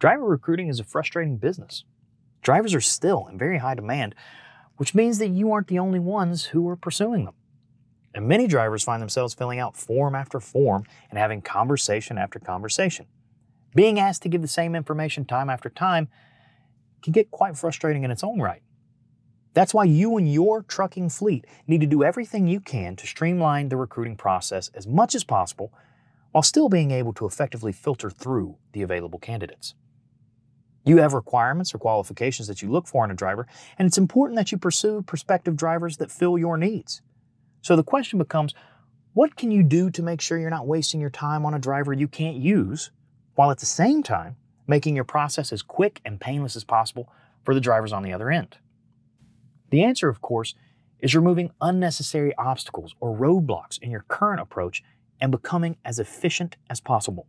Driver recruiting is a frustrating business. Drivers are still in very high demand, which means that you aren't the only ones who are pursuing them. And many drivers find themselves filling out form after form and having conversation after conversation. Being asked to give the same information time after time can get quite frustrating in its own right. That's why you and your trucking fleet need to do everything you can to streamline the recruiting process as much as possible while still being able to effectively filter through the available candidates. You have requirements or qualifications that you look for in a driver, and it's important that you pursue prospective drivers that fill your needs. So the question becomes what can you do to make sure you're not wasting your time on a driver you can't use, while at the same time making your process as quick and painless as possible for the drivers on the other end? The answer, of course, is removing unnecessary obstacles or roadblocks in your current approach and becoming as efficient as possible.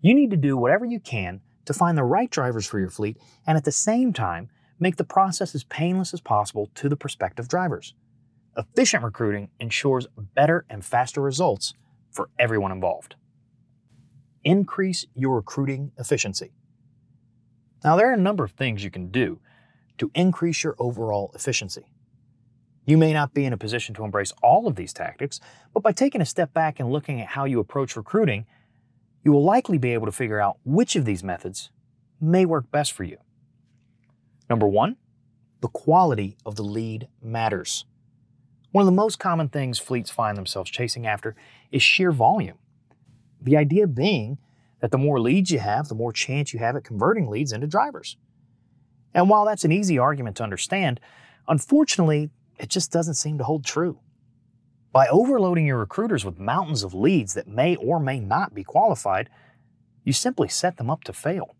You need to do whatever you can to find the right drivers for your fleet and at the same time make the process as painless as possible to the prospective drivers. Efficient recruiting ensures better and faster results for everyone involved. Increase your recruiting efficiency. Now, there are a number of things you can do to increase your overall efficiency. You may not be in a position to embrace all of these tactics, but by taking a step back and looking at how you approach recruiting, you will likely be able to figure out which of these methods may work best for you. Number one, the quality of the lead matters. One of the most common things fleets find themselves chasing after is sheer volume. The idea being that the more leads you have, the more chance you have at converting leads into drivers. And while that's an easy argument to understand, unfortunately, it just doesn't seem to hold true. By overloading your recruiters with mountains of leads that may or may not be qualified, you simply set them up to fail.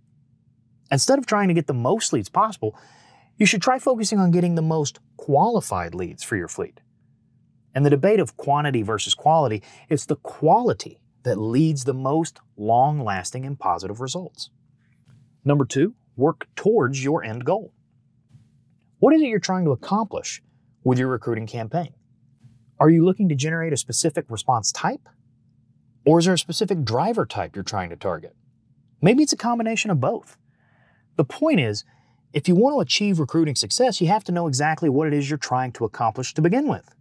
Instead of trying to get the most leads possible, you should try focusing on getting the most qualified leads for your fleet. And the debate of quantity versus quality, it's the quality that leads the most long lasting and positive results. Number two, work towards your end goal. What is it you're trying to accomplish with your recruiting campaign? Are you looking to generate a specific response type? Or is there a specific driver type you're trying to target? Maybe it's a combination of both. The point is, if you want to achieve recruiting success, you have to know exactly what it is you're trying to accomplish to begin with.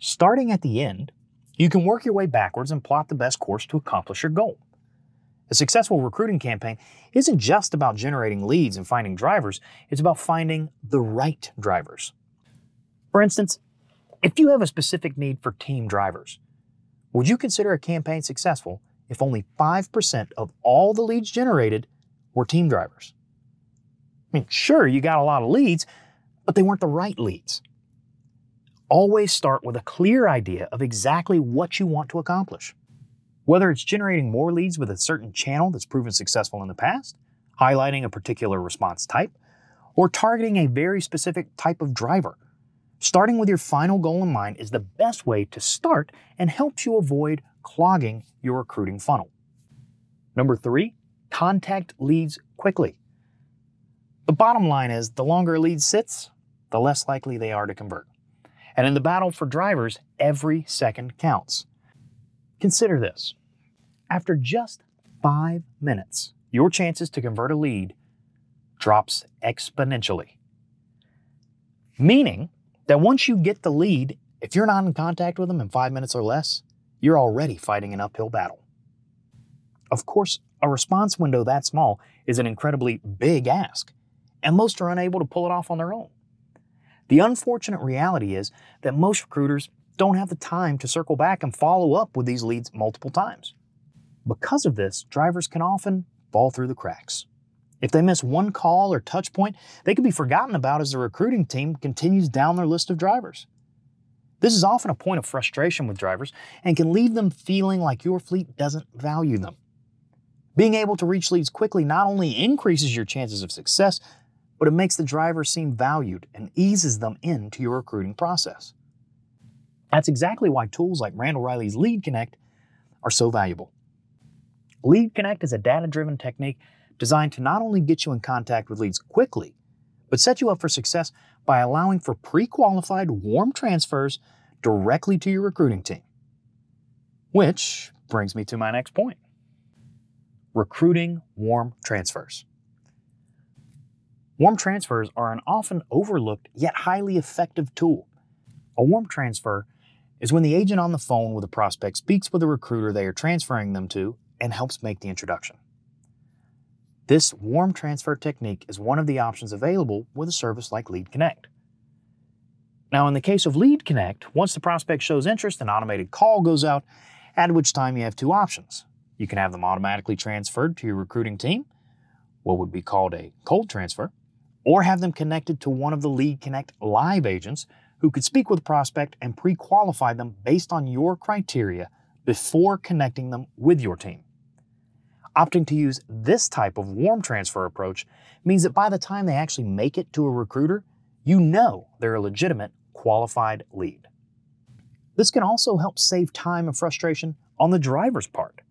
Starting at the end, you can work your way backwards and plot the best course to accomplish your goal. A successful recruiting campaign isn't just about generating leads and finding drivers, it's about finding the right drivers. For instance, if you have a specific need for team drivers, would you consider a campaign successful if only 5% of all the leads generated were team drivers? I mean, sure, you got a lot of leads, but they weren't the right leads. Always start with a clear idea of exactly what you want to accomplish. Whether it's generating more leads with a certain channel that's proven successful in the past, highlighting a particular response type, or targeting a very specific type of driver Starting with your final goal in mind is the best way to start and helps you avoid clogging your recruiting funnel. Number three, contact leads quickly. The bottom line is the longer a lead sits, the less likely they are to convert. And in the battle for drivers, every second counts. Consider this. After just five minutes, your chances to convert a lead drops exponentially. Meaning, that once you get the lead, if you're not in contact with them in five minutes or less, you're already fighting an uphill battle. Of course, a response window that small is an incredibly big ask, and most are unable to pull it off on their own. The unfortunate reality is that most recruiters don't have the time to circle back and follow up with these leads multiple times. Because of this, drivers can often fall through the cracks. If they miss one call or touch point, they can be forgotten about as the recruiting team continues down their list of drivers. This is often a point of frustration with drivers and can leave them feeling like your fleet doesn't value them. Being able to reach leads quickly not only increases your chances of success, but it makes the driver seem valued and eases them into your recruiting process. That's exactly why tools like Randall Reilly's Lead Connect are so valuable. Lead Connect is a data driven technique designed to not only get you in contact with leads quickly, but set you up for success by allowing for pre qualified warm transfers directly to your recruiting team. Which brings me to my next point. recruiting warm transfers. Warm transfers are an often overlooked yet highly effective tool. A warm transfer is when the agent on the phone with a prospect speaks with the recruiter they are transferring them to and helps make the introduction. This warm transfer technique is one of the options available with a service like Lead Connect. Now, in the case of Lead Connect, once the prospect shows interest, an automated call goes out, at which time you have two options. You can have them automatically transferred to your recruiting team, what would be called a cold transfer, or have them connected to one of the Lead Connect live agents who could speak with the prospect and pre qualify them based on your criteria before connecting them with your team. Opting to use this type of warm transfer approach means that by the time they actually make it to a recruiter, you know they're a legitimate, qualified lead. This can also help save time and frustration on the driver's part.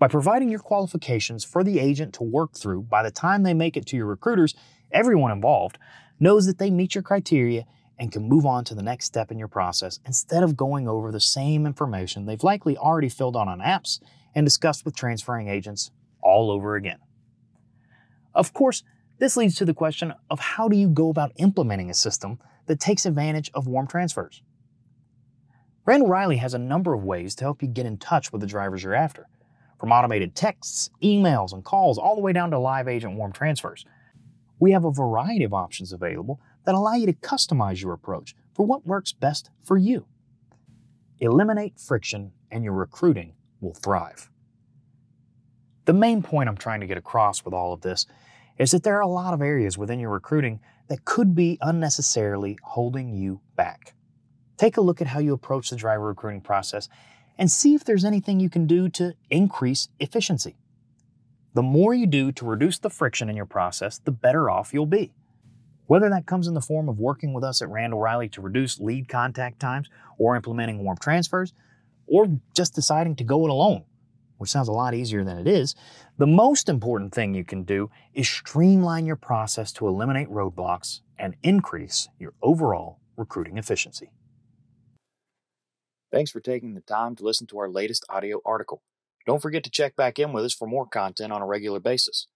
By providing your qualifications for the agent to work through by the time they make it to your recruiters, everyone involved knows that they meet your criteria and can move on to the next step in your process instead of going over the same information they've likely already filled out on apps and discussed with transferring agents all over again. Of course, this leads to the question of how do you go about implementing a system that takes advantage of warm transfers? Randall Reilly has a number of ways to help you get in touch with the drivers you're after, from automated texts, emails, and calls, all the way down to live agent warm transfers. We have a variety of options available that allow you to customize your approach for what works best for you. Eliminate friction, and your recruiting will thrive. The main point I'm trying to get across with all of this is that there are a lot of areas within your recruiting that could be unnecessarily holding you back. Take a look at how you approach the driver recruiting process and see if there's anything you can do to increase efficiency. The more you do to reduce the friction in your process, the better off you'll be. Whether that comes in the form of working with us at Randall Reilly to reduce lead contact times or implementing warm transfers, or just deciding to go it alone which sounds a lot easier than it is, the most important thing you can do is streamline your process to eliminate roadblocks and increase your overall recruiting efficiency. Thanks for taking the time to listen to our latest audio article. Don't forget to check back in with us for more content on a regular basis.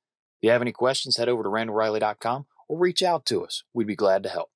If you have any questions, head over to randallreilly.com or reach out to us. We'd be glad to help.